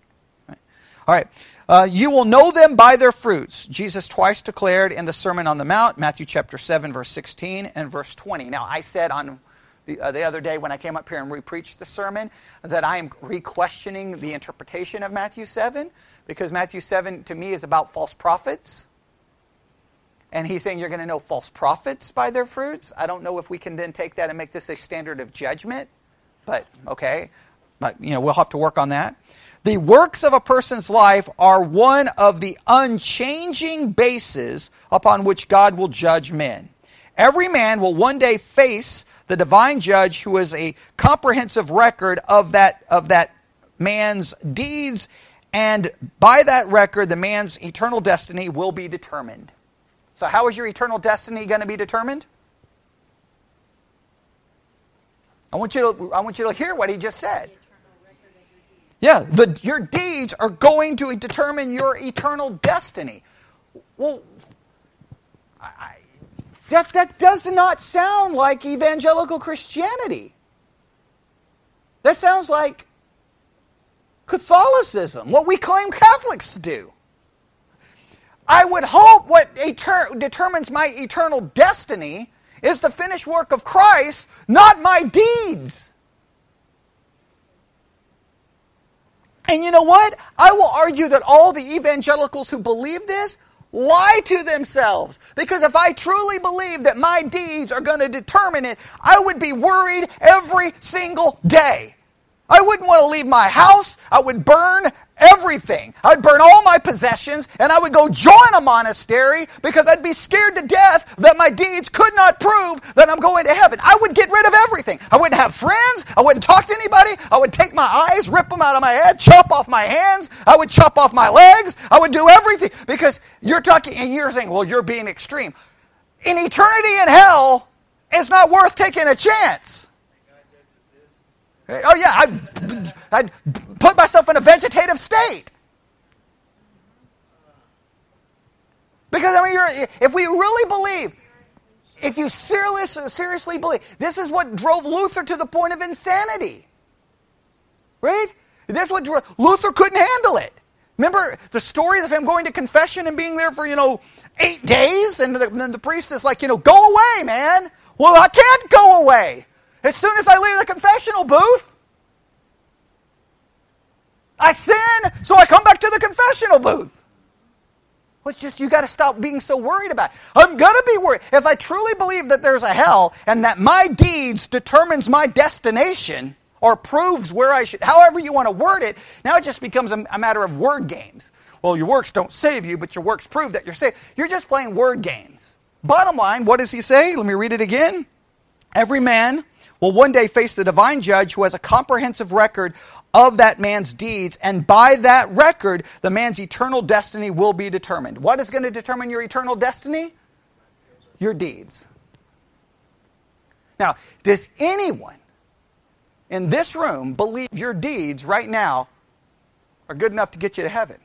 All right. Uh, you will know them by their fruits. Jesus twice declared in the Sermon on the Mount, Matthew chapter 7, verse 16 and verse 20. Now, I said on the, uh, the other day when I came up here and re-preached the sermon that I am re-questioning the interpretation of Matthew 7 because Matthew 7 to me is about false prophets. And he's saying you're going to know false prophets by their fruits. I don't know if we can then take that and make this a standard of judgment, but okay. But, you know, we'll have to work on that. The works of a person's life are one of the unchanging bases upon which God will judge men. Every man will one day face the divine judge who has a comprehensive record of that, of that man's deeds And by that record, the man's eternal destiny will be determined. So, how is your eternal destiny going to be determined? I want you to, I want you to hear what he just said. Yeah, the, your deeds are going to determine your eternal destiny. Well, I, that, that does not sound like evangelical Christianity. That sounds like Catholicism, what we claim Catholics do. I would hope what etern- determines my eternal destiny is the finished work of Christ, not my deeds. And you know what? I will argue that all the evangelicals who believe this lie to themselves. Because if I truly believe that my deeds are going to determine it, I would be worried every single day. I wouldn't want to leave my house. I would burn everything. I'd burn all my possessions and I would go join a monastery because I'd be scared to death that my deeds could not prove that I'm going to heaven. I would get rid of everything. I wouldn't have friends. I wouldn't talk to anybody. I would take my eyes, rip them out of my head, chop off my hands. I would chop off my legs. I would do everything because you're talking and you're saying, well, you're being extreme. In eternity in hell, it's not worth taking a chance. Oh, yeah, I'd, I'd put myself in a vegetative state. Because, I mean, if we really believe, if you seriously, seriously believe, this is what drove Luther to the point of insanity. Right? That's what drove, Luther couldn't handle it. Remember the story of him going to confession and being there for, you know, eight days? And then the priest is like, you know, go away, man. Well, I can't go away. As soon as I leave the confessional booth, I sin, so I come back to the confessional booth. Well, it's just you got to stop being so worried about it. I'm going to be worried. If I truly believe that there's a hell and that my deeds determines my destination or proves where I should, however you want to word it, now it just becomes a, a matter of word games. Well, your works don't save you, but your works prove that you're saved. You're just playing word games. Bottom line, what does he say? Let me read it again. Every man will one day face the divine judge who has a comprehensive record of that man's deeds, and by that record, the man's eternal destiny will be determined. What is going to determine your eternal destiny? Your deeds. Now, does anyone in this room believe your deeds right now are good enough to get you to heaven?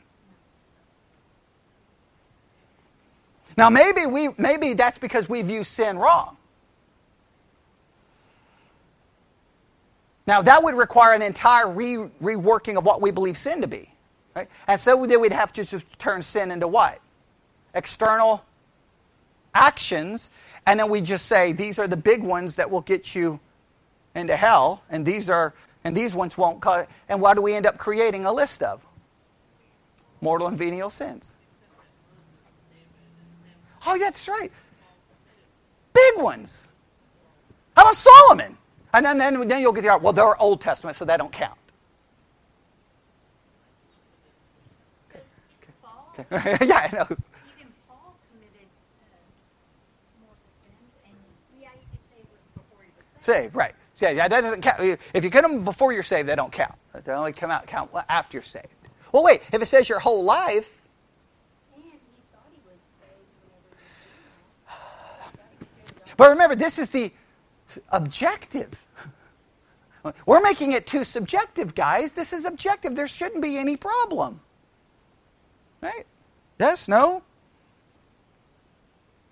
Now, maybe, we, maybe that's because we view sin wrong. Now, that would require an entire re- reworking of what we believe sin to be. Right? And so then we'd have to just turn sin into what? External actions. And then we just say, these are the big ones that will get you into hell, and these are and these ones won't cause and what do we end up creating a list of? Mortal and venial sins. Oh, yeah, that's right. Big ones. How about Solomon? And then, then, then you'll get the art. well, they're Old Testament, so they don't count. Okay. Okay. yeah, I know. Even Paul committed uh, mortal sins, and yeah, you could say it was before he was saved. Saved, right. Yeah, yeah, that doesn't count. If you get them before you're saved, they don't count. They only come out count after you're saved. Well, wait. If it says your whole life, And he thought he was saved whenever he was doing but remember, this is the objective. We're making it too subjective, guys. This is objective. There shouldn't be any problem. Right? Yes? No?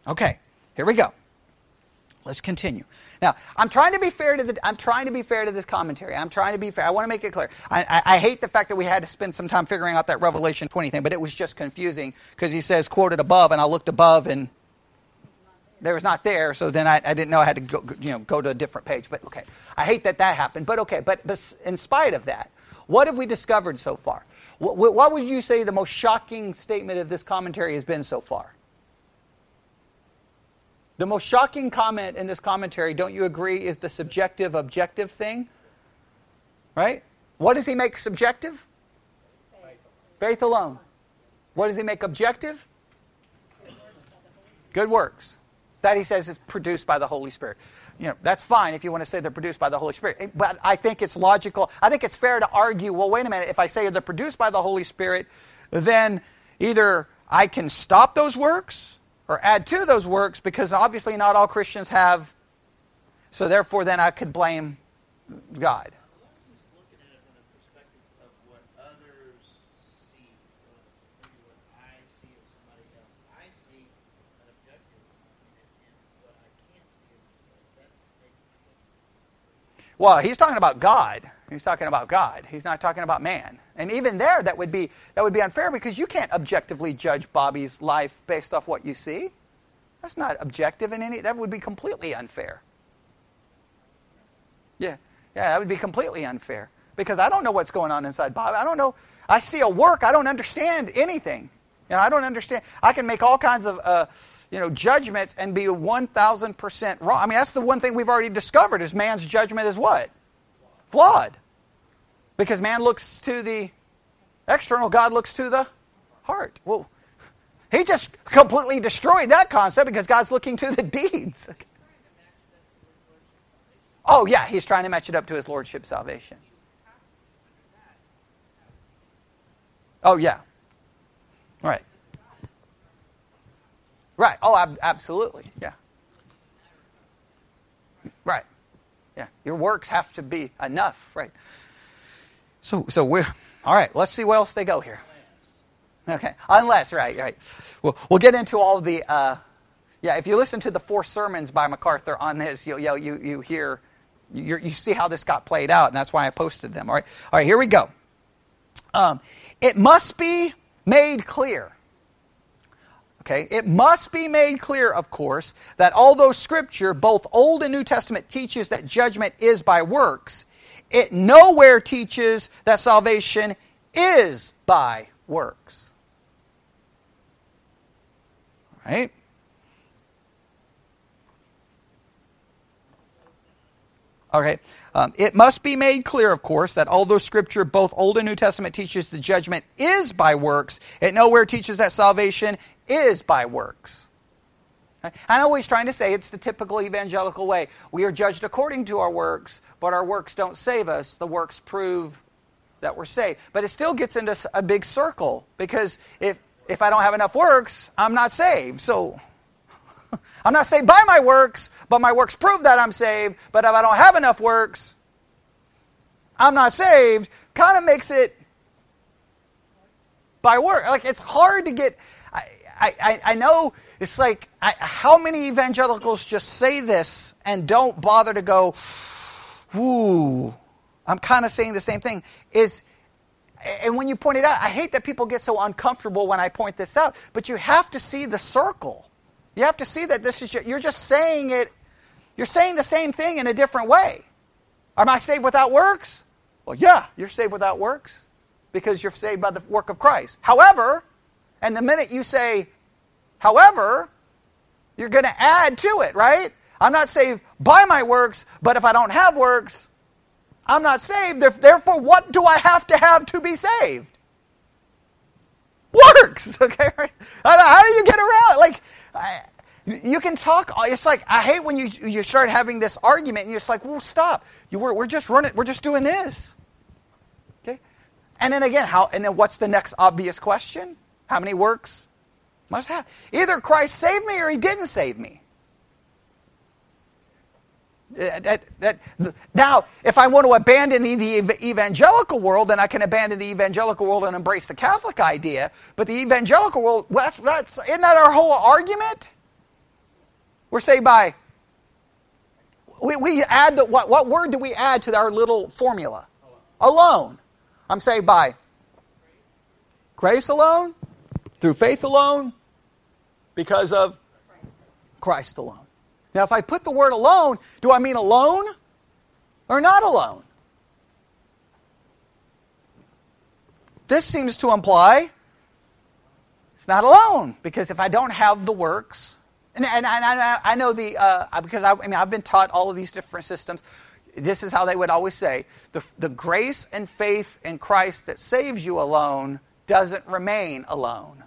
Okay, here we go. Let's continue. Now, I'm trying to be fair to the. I'm trying to be fair to this commentary. I'm trying to be fair. I want to make it clear. I, I, I hate the fact that we had to spend some time figuring out that Revelation 20 thing, but it was just confusing because he says quoted above, and I looked above and there was not there, so then I, I, didn't know I had to go, you know, go to a different page. But okay, I hate that that happened. But okay, but, in spite of that, what have we discovered so far? What, what would you say the most shocking statement of this commentary has been so far? The most shocking comment in this commentary, don't you agree, is the subjective objective thing? Right? What does he make subjective? Faith alone. What does he make objective? Good works. That he says is produced by the Holy Spirit. you know, that's fine if you want to say they're produced by the Holy Spirit. Eh, but I think it's logical. I think it's fair to argue, well, wait a minute, if I say they're produced by the Holy Spirit, then either I can stop those works or add to those works because obviously not all Christians have. So therefore, then I could blame God. Unless he's looking at it from the perspective of what others see, or maybe what I see of somebody else. I see an objective in it, and what I can't see is that makes Well, he's talking about God. He's talking about God. He's not talking about man. And even there, that would be that would be unfair because you can't objectively judge Bobby's life based off what you see. That's not objective in any. That would be completely unfair. Yeah, yeah, that would be completely unfair because I don't know what's going on inside Bobby. I don't know. I see a work. I don't understand anything. You know, I don't understand. I can make all kinds of. Uh, you know, judgments and be 1,000% wrong. I mean, that's the one thing we've already discovered is man's judgment is what? Flawed. Because man looks to the external, God looks to the heart. Well, he just completely destroyed that concept because God's looking to the deeds. Oh, yeah, he's trying to match it up to his lordship salvation. Oh, yeah. Right. Right. Oh, ab- absolutely. Yeah. Right. Yeah. Your works have to be enough. Right. So, so we're all right. Let's see where else they go here. Okay. Unless, right, right. We'll, we'll get into all the. Uh, yeah, if you listen to the four sermons by MacArthur on this, you'll, you you, you hear, you you see how this got played out, and that's why I posted them. All right. All right. Here we go. Um, it must be made clear. Okay, it must be made clear, of course, that although Scripture, both Old and New Testament, teaches that judgment is by works, it nowhere teaches that salvation is by works. Right? Okay. Um, it must be made clear, of course, that although Scripture, both Old and New Testament, teaches the judgment is by works, it nowhere teaches that salvation is by works. I know he's trying to say it's the typical evangelical way. We are judged according to our works, but our works don't save us. The works prove that we're saved. But it still gets into a big circle because if, if I don't have enough works, I'm not saved. So I'm not saved by my works, but my works prove that I'm saved. But if I don't have enough works, I'm not saved. Kind of makes it by work. Like it's hard to get. I, I, I know it's like I, how many evangelicals just say this and don't bother to go, ooh, I'm kind of saying the same thing. Is and when you point it out, I hate that people get so uncomfortable when I point this out, but you have to see the circle. You have to see that this is you're just saying it. You're saying the same thing in a different way. Am I saved without works? Well, yeah, you're saved without works because you're saved by the work of Christ. However, and the minute you say, however, you're going to add to it, right? I'm not saved by my works, but if I don't have works, I'm not saved. Therefore, what do I have to have to be saved? Works, okay? How do you get around? It? Like, you can talk. It's like I hate when you you start having this argument, and you're just like, "Well, stop! You, we're, we're just running. We're just doing this." Okay, and then again, how? And then what's the next obvious question? How many works must have? Either Christ saved me or He didn't save me. That, that, now, if I want to abandon the evangelical world, then I can abandon the evangelical world and embrace the Catholic idea. But the evangelical world, well, that's, that's, isn't that our whole argument? We're saved by. We, we add the, what, what word do we add to our little formula? Alone. I'm saved by grace alone, through faith alone, because of Christ alone. Now, if I put the word alone, do I mean alone or not alone? This seems to imply it's not alone because if I don't have the works, and, and, and I, I, know the uh, because I, I, mean I've been taught all of these different systems. This is how they would always say the, the grace and faith in Christ that saves you alone doesn't remain alone.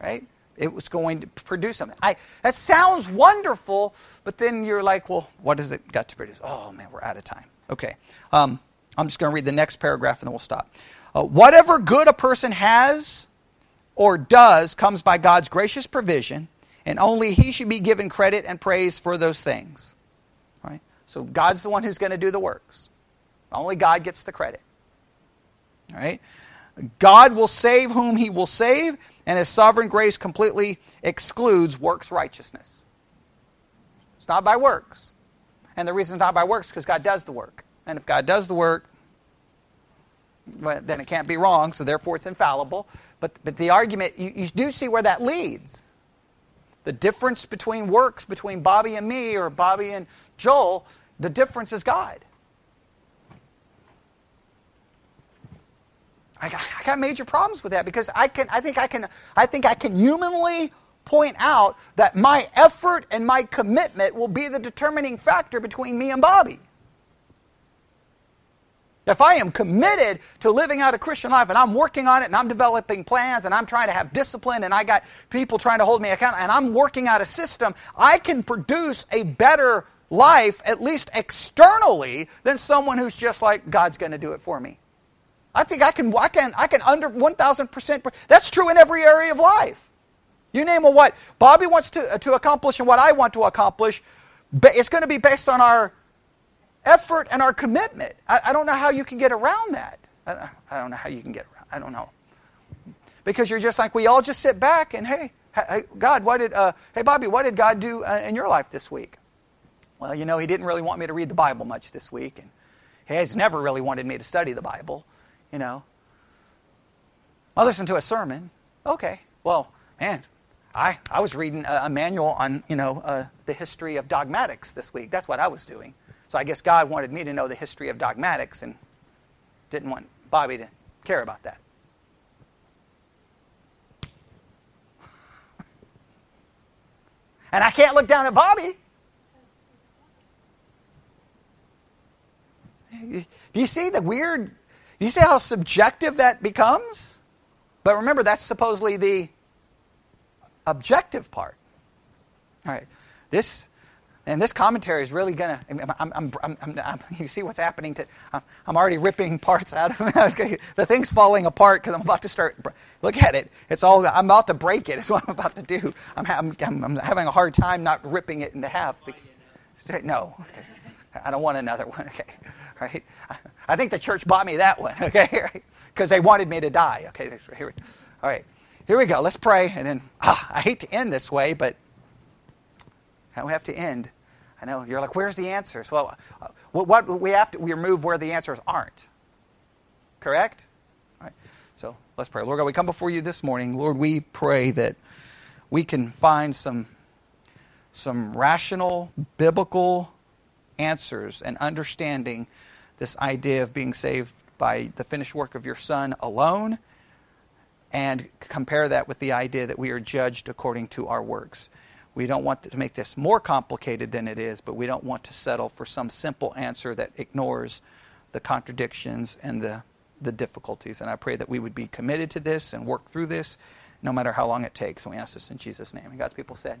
Right? it was going to produce something. I, that sounds wonderful, but then you're like, well, what has it got to produce? Oh, man, we're out of time. Okay. Um, I'm just going to read the next paragraph and then we'll stop. Uh, whatever good a person has or does comes by God's gracious provision, and only He should be given credit and praise for those things. Right? So God's the one who's going to do the works. Only God gets the credit. All right? God will save whom He will save, and His sovereign grace completely excludes works righteousness. It's not by works. And the reason it's not by works is because God does the work. And if God does the work, then it can't be wrong, so therefore it's infallible. But, but the argument, you, you do see where that leads. The difference between works between Bobby and me or Bobby and Joel, the difference is God. I got, I got major problems with that because I can I think I can I think I can humanly point out that my effort and my commitment will be the determining factor between me and Bobby. If I am committed to living out a Christian life and I'm working on it and I'm developing plans and I'm trying to have discipline and I got people trying to hold me accountable and I'm working out a system, I can produce a better life, at least externally, than someone who's just like, God's going to do it for me. I think I can, I can, I can under 1,000%. That's true in every area of life. You name a what Bobby wants to, to accomplish and what I want to accomplish, it's going to be based on our effort and our commitment. I, I don't know how you can get around that. I, I, don't know how you can get around. I don't know. Because you're just like we all just sit back and hey, hey God, what did uh, hey Bobby, what did God do uh, in your life this week? Well, you know, He didn't really want me to read the Bible much this week, and He has never really wanted me to study the Bible. You know, I listened to a sermon. Okay, well, man, I, I was reading a, a manual on, you know, uh, the history of dogmatics this week. That's what I was doing. So I guess God wanted me to know the history of dogmatics and didn't want Bobby to care about that. And I can't look down at Bobby. Do you see the weird? You see how subjective that becomes? But remember, that's supposedly the objective part. All right. This and this commentary is really going to, I'm, you see what's happening to, I'm already ripping parts out of it. the thing's falling apart because I'm about to start, look at it. It's all, I'm about to break it is what I'm about to do. I'm, I'm, I'm having a hard time not ripping it into half. No, okay. I don't want another one, okay. Right? I think the church bought me that one, okay, because they wanted me to die. Okay, here we, all right, here we go. Let's pray, and then ah, I hate to end this way, but how we have to end. I know you're like, where's the answers? Well, uh, what we have to we remove where the answers aren't. Correct? All right. So let's pray. Lord God, we come before you this morning. Lord, we pray that we can find some some rational biblical answers and understanding this idea of being saved by the finished work of your Son alone, and compare that with the idea that we are judged according to our works. We don't want to make this more complicated than it is, but we don't want to settle for some simple answer that ignores the contradictions and the, the difficulties. And I pray that we would be committed to this and work through this no matter how long it takes. And we ask this in Jesus' name. And God's people said,